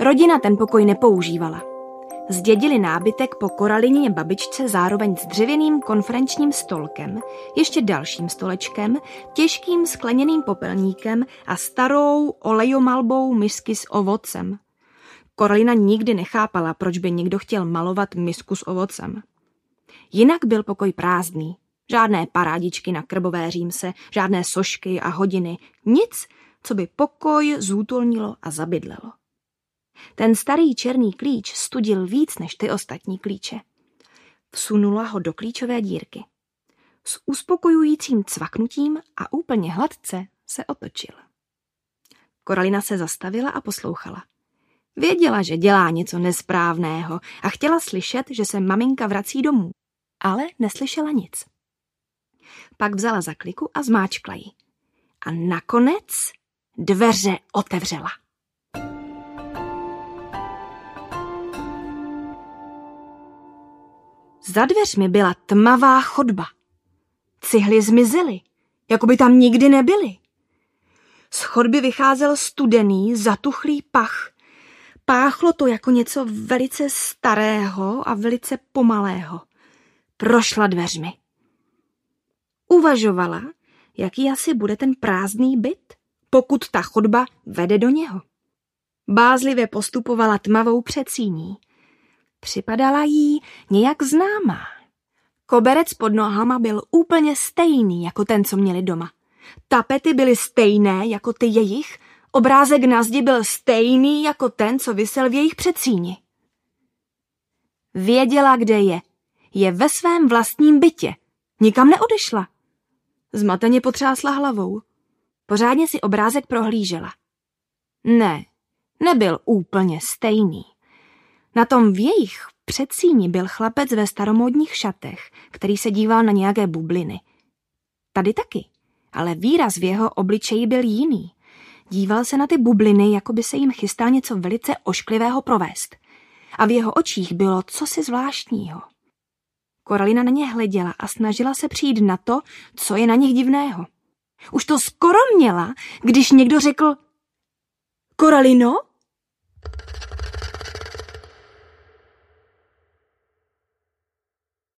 Rodina ten pokoj nepoužívala. Zdědili nábytek po Koralině babičce zároveň s dřevěným konferenčním stolkem, ještě dalším stolečkem, těžkým skleněným popelníkem a starou olejomalbou misky s ovocem. Koralina nikdy nechápala, proč by někdo chtěl malovat misku s ovocem. Jinak byl pokoj prázdný. Žádné parádičky na krbové římse, žádné sošky a hodiny, nic, co by pokoj zútolnilo a zabydlelo. Ten starý černý klíč studil víc než ty ostatní klíče. Vsunula ho do klíčové dírky. S uspokojujícím cvaknutím a úplně hladce se otočil. Koralina se zastavila a poslouchala. Věděla, že dělá něco nesprávného a chtěla slyšet, že se maminka vrací domů, ale neslyšela nic. Pak vzala za kliku a zmáčkla ji. A nakonec dveře otevřela. Za dveřmi byla tmavá chodba. Cihly zmizely, jako by tam nikdy nebyly. Z chodby vycházel studený, zatuchlý pach. Páchlo to jako něco velice starého a velice pomalého. Prošla dveřmi. Uvažovala, jaký asi bude ten prázdný byt, pokud ta chodba vede do něho. Bázlivě postupovala tmavou přecíní. Připadala jí nějak známá. Koberec pod nohama byl úplně stejný jako ten, co měli doma. Tapety byly stejné jako ty jejich, obrázek na zdi byl stejný jako ten, co vysel v jejich předsíni. Věděla, kde je. Je ve svém vlastním bytě. Nikam neodešla. Zmateně potřásla hlavou. Pořádně si obrázek prohlížela. Ne, nebyl úplně stejný. Na tom v jejich předsíni byl chlapec ve staromódních šatech, který se díval na nějaké bubliny. Tady taky, ale výraz v jeho obličeji byl jiný. Díval se na ty bubliny, jako by se jim chystal něco velice ošklivého provést. A v jeho očích bylo cosi zvláštního. Koralina na ně hleděla a snažila se přijít na to, co je na nich divného. Už to skoro měla, když někdo řekl Koralino?